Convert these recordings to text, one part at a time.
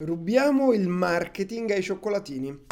Rubiamo il marketing ai cioccolatini.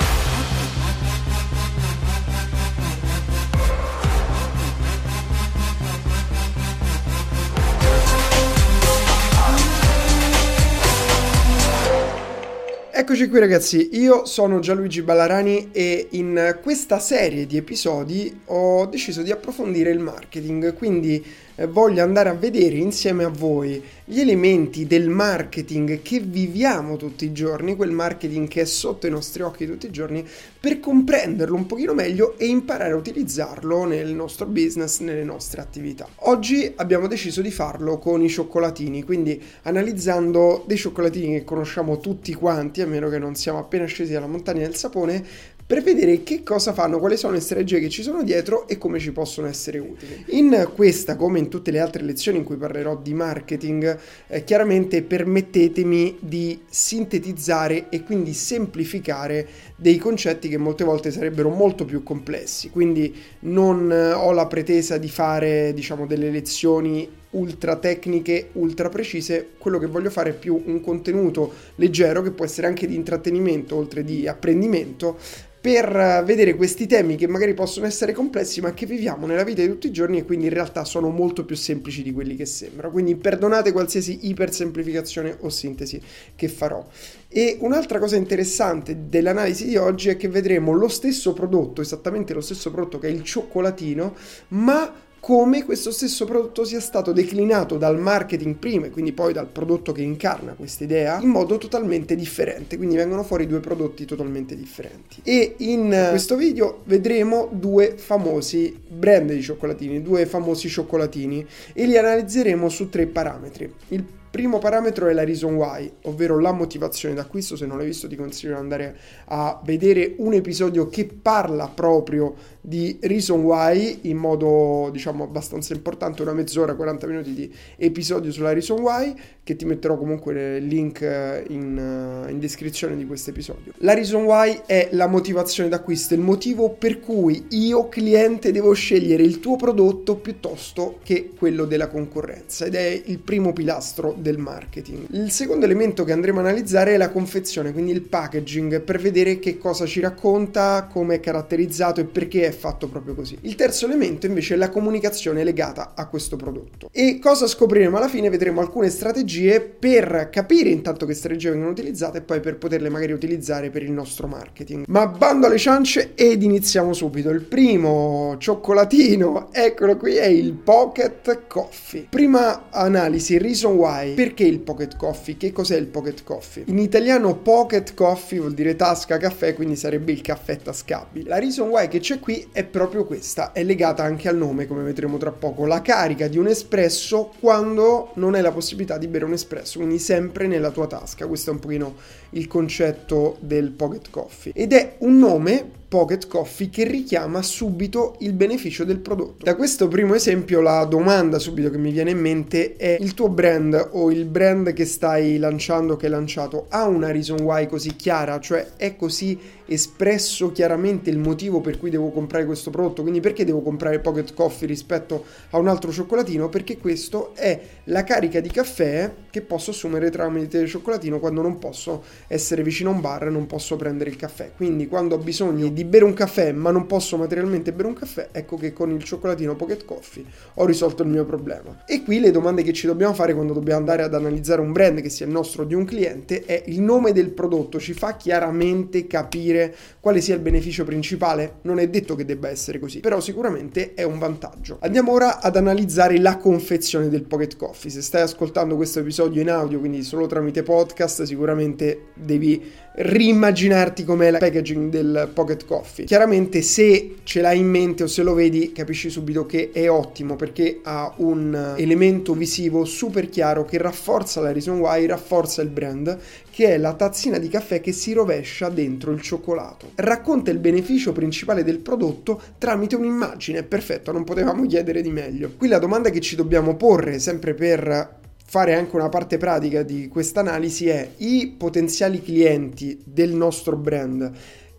Eccoci qui ragazzi, io sono Gianluigi Ballarani e in questa serie di episodi ho deciso di approfondire il marketing, quindi voglio andare a vedere insieme a voi gli elementi del marketing che viviamo tutti i giorni, quel marketing che è sotto i nostri occhi tutti i giorni, per comprenderlo un pochino meglio e imparare a utilizzarlo nel nostro business, nelle nostre attività. Oggi abbiamo deciso di farlo con i cioccolatini, quindi analizzando dei cioccolatini che conosciamo tutti quanti, a meno che non siamo appena scesi dalla montagna del sapone, per vedere che cosa fanno, quali sono le strategie che ci sono dietro e come ci possono essere utili. In questa, come in tutte le altre lezioni in cui parlerò di marketing, eh, chiaramente permettetemi di sintetizzare e quindi semplificare dei concetti che molte volte sarebbero molto più complessi. Quindi non eh, ho la pretesa di fare, diciamo, delle lezioni ultra tecniche, ultra precise, quello che voglio fare è più un contenuto leggero che può essere anche di intrattenimento oltre di apprendimento per vedere questi temi che magari possono essere complessi ma che viviamo nella vita di tutti i giorni e quindi in realtà sono molto più semplici di quelli che sembrano. Quindi perdonate qualsiasi ipersemplificazione o sintesi che farò. E un'altra cosa interessante dell'analisi di oggi è che vedremo lo stesso prodotto, esattamente lo stesso prodotto che è il cioccolatino, ma come questo stesso prodotto sia stato declinato dal marketing prima e quindi poi dal prodotto che incarna questa idea in modo totalmente differente, quindi vengono fuori due prodotti totalmente differenti. E in questo video vedremo due famosi brand di cioccolatini, due famosi cioccolatini e li analizzeremo su tre parametri. Il primo parametro è la reason why, ovvero la motivazione d'acquisto. Se non l'hai visto ti consiglio di andare a vedere un episodio che parla proprio di reason why in modo diciamo abbastanza importante, una mezz'ora, 40 minuti di episodio sulla reason why che ti metterò comunque nel link eh, in, eh, in descrizione di questo episodio. La reason why è la motivazione d'acquisto, il motivo per cui io cliente devo scegliere il tuo prodotto piuttosto che quello della concorrenza ed è il primo pilastro del marketing. Il secondo elemento che andremo a analizzare è la confezione, quindi il packaging, per vedere che cosa ci racconta, come è caratterizzato e perché è fatto proprio così. Il terzo elemento invece è la comunicazione legata a questo prodotto. E cosa scopriremo alla fine? Vedremo alcune strategie per capire intanto che strategie vengono utilizzate e poi per poterle magari utilizzare per il nostro marketing. Ma bando alle ciance ed iniziamo subito. Il primo cioccolatino, eccolo qui, è il Pocket Coffee. Prima analisi, reason why perché il pocket coffee? Che cos'è il pocket coffee? In italiano pocket coffee vuol dire tasca caffè, quindi sarebbe il caffè tascabile. La reason why che c'è qui è proprio questa, è legata anche al nome, come vedremo tra poco, la carica di un espresso quando non hai la possibilità di bere un espresso, quindi sempre nella tua tasca. Questo è un pochino il concetto del pocket coffee. Ed è un nome Pocket Coffee che richiama subito il beneficio del prodotto. Da questo primo esempio la domanda subito che mi viene in mente è il tuo brand o il brand che stai lanciando, che hai lanciato, ha una reason why così chiara, cioè è così espresso chiaramente il motivo per cui devo comprare questo prodotto, quindi perché devo comprare Pocket Coffee rispetto a un altro cioccolatino? Perché questo è la carica di caffè che posso assumere tramite il cioccolatino quando non posso essere vicino a un bar, non posso prendere il caffè. Quindi quando ho bisogno di bere un caffè ma non posso materialmente bere un caffè, ecco che con il cioccolatino Pocket Coffee ho risolto il mio problema. E qui le domande che ci dobbiamo fare quando dobbiamo andare ad analizzare un brand che sia il nostro di un cliente è il nome del prodotto, ci fa chiaramente capire quale sia il beneficio principale? Non è detto che debba essere così, però sicuramente è un vantaggio. Andiamo ora ad analizzare la confezione del Pocket Coffee. Se stai ascoltando questo episodio in audio, quindi solo tramite podcast, sicuramente devi rimmaginarti com'è la packaging del Pocket Coffee. Chiaramente se ce l'hai in mente o se lo vedi capisci subito che è ottimo perché ha un elemento visivo super chiaro che rafforza la reason why, rafforza il brand, che è la tazzina di caffè che si rovescia dentro il cioccolato. Racconta il beneficio principale del prodotto tramite un'immagine, perfetto, non potevamo chiedere di meglio. Qui la domanda che ci dobbiamo porre sempre per fare anche una parte pratica di questa analisi è i potenziali clienti del nostro brand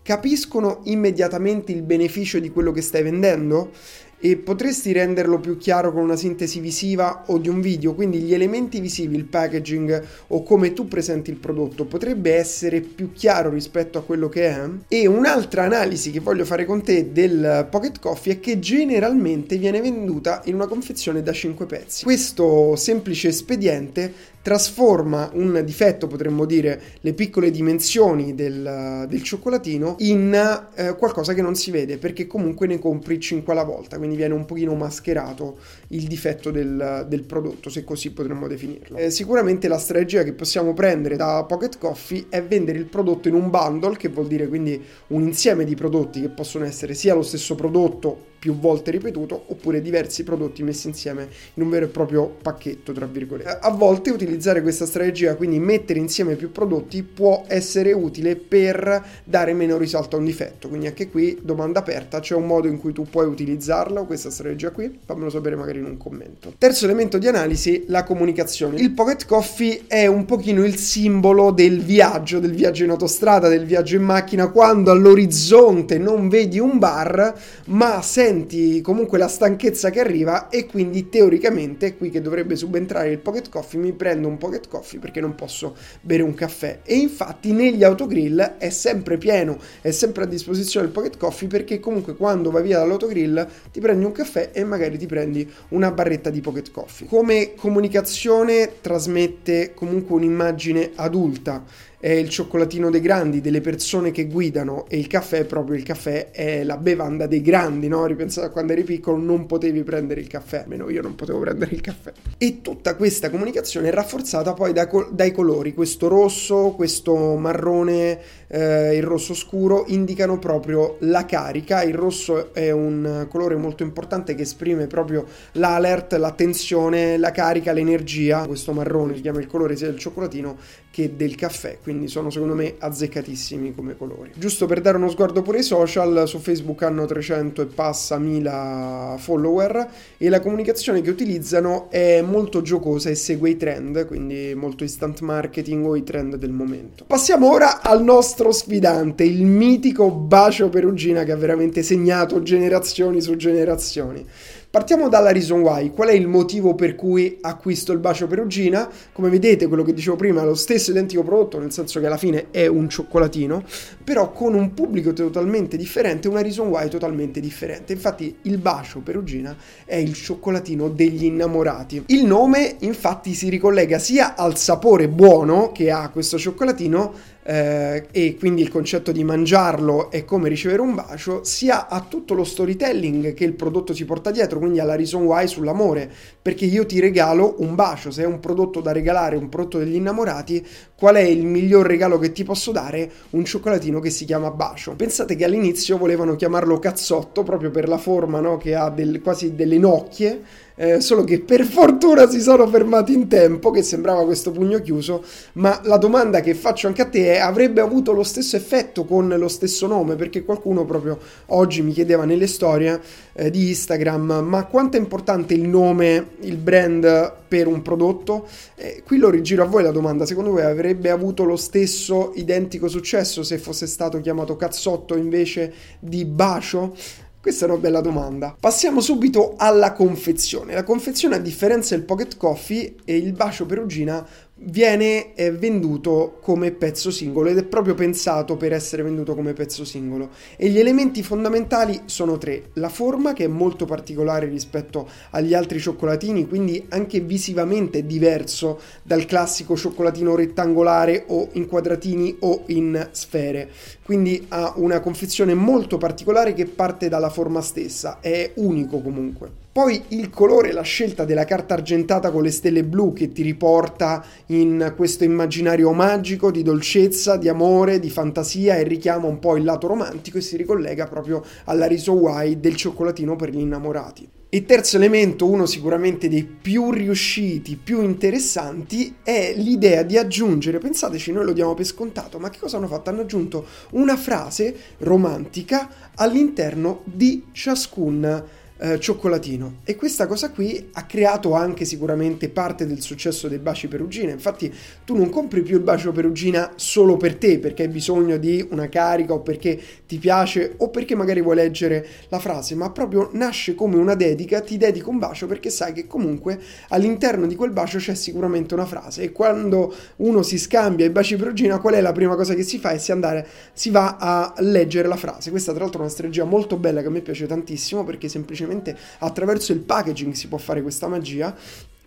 capiscono immediatamente il beneficio di quello che stai vendendo? E potresti renderlo più chiaro con una sintesi visiva o di un video, quindi gli elementi visivi, il packaging o come tu presenti il prodotto potrebbe essere più chiaro rispetto a quello che è. E un'altra analisi che voglio fare con te del Pocket Coffee è che generalmente viene venduta in una confezione da 5 pezzi. Questo semplice espediente trasforma un difetto, potremmo dire, le piccole dimensioni del, del cioccolatino in eh, qualcosa che non si vede perché comunque ne compri 5 alla volta, quindi viene un pochino mascherato il difetto del, del prodotto, se così potremmo definirlo. Eh, sicuramente la strategia che possiamo prendere da Pocket Coffee è vendere il prodotto in un bundle, che vuol dire quindi un insieme di prodotti che possono essere sia lo stesso prodotto più volte ripetuto oppure diversi prodotti messi insieme in un vero e proprio pacchetto, tra virgolette. A volte utilizzare questa strategia, quindi mettere insieme più prodotti, può essere utile per dare meno risalto a un difetto. Quindi anche qui, domanda aperta, c'è un modo in cui tu puoi utilizzarla questa strategia qui? Fammelo sapere magari in un commento. Terzo elemento di analisi, la comunicazione. Il Pocket Coffee è un pochino il simbolo del viaggio, del viaggio in autostrada, del viaggio in macchina, quando all'orizzonte non vedi un bar, ma sei senti comunque la stanchezza che arriva e quindi teoricamente è qui che dovrebbe subentrare il pocket coffee, mi prendo un pocket coffee perché non posso bere un caffè e infatti negli autogrill è sempre pieno, è sempre a disposizione il pocket coffee perché comunque quando vai via dall'autogrill ti prendi un caffè e magari ti prendi una barretta di pocket coffee. Come comunicazione trasmette comunque un'immagine adulta è il cioccolatino dei grandi, delle persone che guidano e il caffè, proprio il caffè, è la bevanda dei grandi, no? Ripensate a quando eri piccolo non potevi prendere il caffè, almeno io non potevo prendere il caffè. E tutta questa comunicazione è rafforzata poi dai, dai colori, questo rosso, questo marrone, eh, il rosso scuro indicano proprio la carica, il rosso è un colore molto importante che esprime proprio l'alert, l'attenzione, la carica, l'energia, questo marrone si chiama il colore sia del cioccolatino che del caffè, quindi sono secondo me azzeccatissimi come colori. Giusto per dare uno sguardo pure ai social, su Facebook hanno 300 e passa mila follower e la comunicazione che utilizzano è molto giocosa e segue i trend, quindi molto instant marketing o i trend del momento. Passiamo ora al nostro sfidante, il mitico Bacio Perugina che ha veramente segnato generazioni su generazioni. Partiamo dalla reason why. Qual è il motivo per cui acquisto il bacio perugina? Come vedete, quello che dicevo prima è lo stesso identico prodotto, nel senso che alla fine è un cioccolatino, però con un pubblico totalmente differente, una reason why totalmente differente. Infatti, il bacio perugina è il cioccolatino degli innamorati. Il nome, infatti, si ricollega sia al sapore buono che ha questo cioccolatino, eh, e quindi il concetto di mangiarlo è come ricevere un bacio, sia a tutto lo storytelling che il prodotto si porta dietro, quindi alla reason why sull'amore, perché io ti regalo un bacio, se è un prodotto da regalare, un prodotto degli innamorati, qual è il miglior regalo che ti posso dare? Un cioccolatino che si chiama bacio. Pensate che all'inizio volevano chiamarlo cazzotto proprio per la forma no? che ha del, quasi delle nocchie eh, solo che per fortuna si sono fermati in tempo, che sembrava questo pugno chiuso, ma la domanda che faccio anche a te è, avrebbe avuto lo stesso effetto con lo stesso nome? Perché qualcuno proprio oggi mi chiedeva nelle storie eh, di Instagram, ma quanto è importante il nome, il brand per un prodotto? Eh, qui lo rigiro a voi la domanda, secondo voi avrebbe avuto lo stesso identico successo se fosse stato chiamato cazzotto invece di bacio? Questa è una bella domanda. Passiamo subito alla confezione. La confezione, a differenza del pocket coffee e il bacio perugina, viene eh, venduto come pezzo singolo ed è proprio pensato per essere venduto come pezzo singolo. E gli elementi fondamentali sono tre. La forma che è molto particolare rispetto agli altri cioccolatini quindi anche visivamente diverso dal classico cioccolatino rettangolare o in quadratini o in sfere. Quindi ha una confezione molto particolare che parte dalla forma stessa. È unico comunque poi il colore, la scelta della carta argentata con le stelle blu che ti riporta in questo immaginario magico di dolcezza, di amore, di fantasia e richiama un po' il lato romantico e si ricollega proprio alla riso why del cioccolatino per gli innamorati. Il terzo elemento, uno sicuramente dei più riusciti, più interessanti, è l'idea di aggiungere, pensateci, noi lo diamo per scontato, ma che cosa hanno fatto? Hanno aggiunto una frase romantica all'interno di ciascun eh, cioccolatino. E questa cosa qui ha creato anche sicuramente parte del successo dei baci perugina. Infatti tu non compri più il bacio perugina solo per te, perché hai bisogno di una carica o perché ti piace o perché magari vuoi leggere la frase, ma proprio nasce come una dedica, ti dedico un bacio perché sai che comunque all'interno di quel bacio c'è sicuramente una frase e quando uno si scambia i baci perugina qual è la prima cosa che si fa? È si, andare, si va a leggere la frase. Questa tra l'altro è una strategia molto bella che a me piace tantissimo perché semplicemente attraverso il packaging si può fare questa magia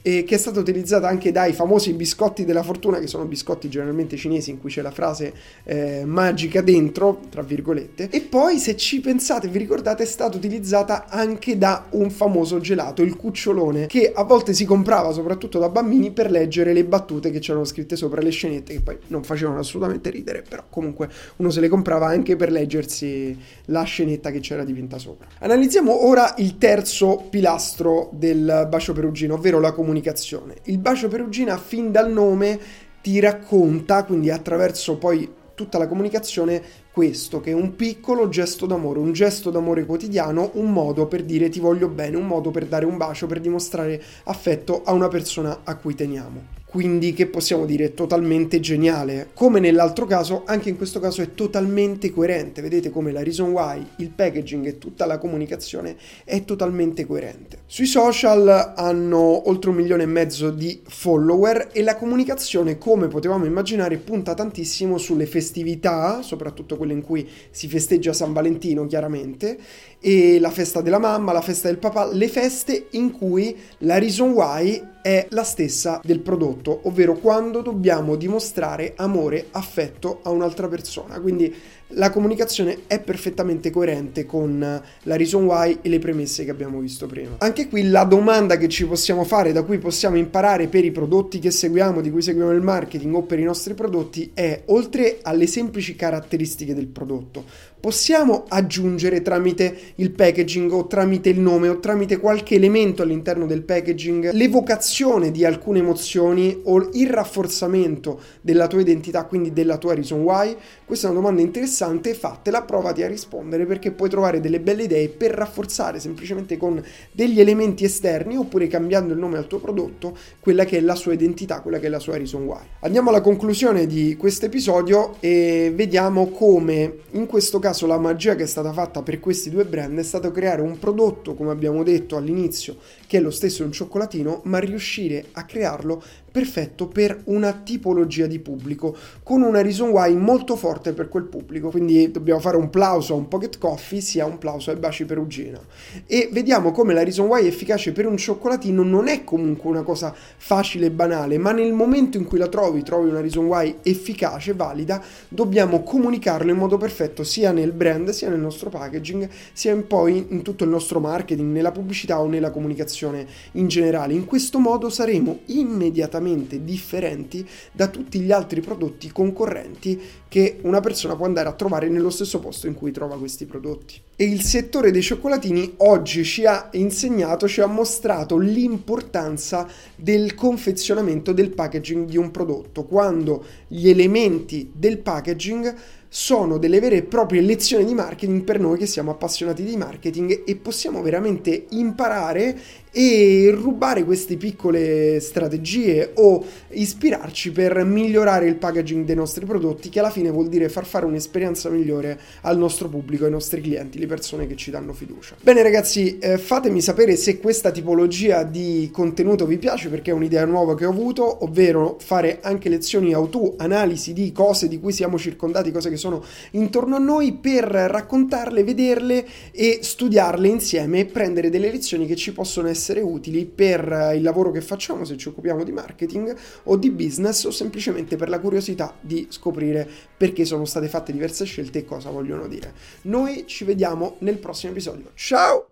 e che è stata utilizzata anche dai famosi biscotti della fortuna, che sono biscotti generalmente cinesi in cui c'è la frase eh, magica dentro, tra virgolette. E poi, se ci pensate, vi ricordate, è stata utilizzata anche da un famoso gelato, il cucciolone, che a volte si comprava soprattutto da bambini per leggere le battute che c'erano scritte sopra le scenette, che poi non facevano assolutamente ridere, però comunque uno se le comprava anche per leggersi la scenetta che c'era dipinta sopra. Analizziamo ora il terzo pilastro del bacio perugino, ovvero la comunicazione comunicazione. Il bacio perugina fin dal nome ti racconta, quindi attraverso poi tutta la comunicazione, questo che è un piccolo gesto d'amore, un gesto d'amore quotidiano, un modo per dire ti voglio bene, un modo per dare un bacio, per dimostrare affetto a una persona a cui teniamo quindi che possiamo dire totalmente geniale. Come nell'altro caso, anche in questo caso è totalmente coerente. Vedete come la reason why, il packaging e tutta la comunicazione è totalmente coerente. Sui social hanno oltre un milione e mezzo di follower e la comunicazione, come potevamo immaginare, punta tantissimo sulle festività, soprattutto quelle in cui si festeggia San Valentino, chiaramente, e la festa della mamma, la festa del papà, le feste in cui la reason why è la stessa del prodotto, ovvero quando dobbiamo dimostrare amore, affetto a un'altra persona. Quindi la comunicazione è perfettamente coerente con la reason why e le premesse che abbiamo visto prima. Anche qui la domanda che ci possiamo fare, da cui possiamo imparare per i prodotti che seguiamo, di cui seguiamo il marketing o per i nostri prodotti, è oltre alle semplici caratteristiche del prodotto, possiamo aggiungere tramite il packaging o tramite il nome o tramite qualche elemento all'interno del packaging l'evocazione di alcune emozioni o il rafforzamento della tua identità, quindi della tua reason why? Questa è una domanda interessante, fatela, provati a rispondere perché puoi trovare delle belle idee per rafforzare semplicemente con degli elementi esterni oppure cambiando il nome al tuo prodotto quella che è la sua identità, quella che è la sua reason why. Andiamo alla conclusione di questo episodio e vediamo come in questo caso caso la magia che è stata fatta per questi due brand è stato creare un prodotto, come abbiamo detto all'inizio, che è lo stesso un cioccolatino, ma riuscire a crearlo perfetto per una tipologia di pubblico, con una reason why molto forte per quel pubblico. Quindi dobbiamo fare un plauso a un pocket coffee, sia un plauso ai baci perugina. E vediamo come la reason why efficace per un cioccolatino non è comunque una cosa facile e banale, ma nel momento in cui la trovi, trovi una reason why efficace, valida, dobbiamo comunicarlo in modo perfetto sia nel brand, sia nel nostro packaging, sia poi in tutto il nostro marketing, nella pubblicità o nella comunicazione in generale. In questo modo saremo immediatamente completamente differenti da tutti gli altri prodotti concorrenti che una persona può andare a trovare nello stesso posto in cui trova questi prodotti. E il settore dei cioccolatini oggi ci ha insegnato, ci ha mostrato l'importanza del confezionamento del packaging di un prodotto, quando gli elementi del packaging sono delle vere e proprie lezioni di marketing per noi che siamo appassionati di marketing e possiamo veramente imparare e rubare queste piccole strategie o ispirarci per migliorare il packaging dei nostri prodotti che alla fine vuol dire far fare un'esperienza migliore al nostro pubblico, ai nostri clienti, le persone che ci danno fiducia. Bene ragazzi, eh, fatemi sapere se questa tipologia di contenuto vi piace perché è un'idea nuova che ho avuto, ovvero fare anche lezioni auto, analisi di cose di cui siamo circondati, cose che sono intorno a noi per raccontarle, vederle e studiarle insieme e prendere delle lezioni che ci possono essere utili per il lavoro che facciamo se ci occupiamo di marketing o di business o semplicemente per la curiosità di scoprire perché sono state fatte diverse scelte e cosa vogliono dire. Noi ci vediamo nel prossimo episodio. Ciao!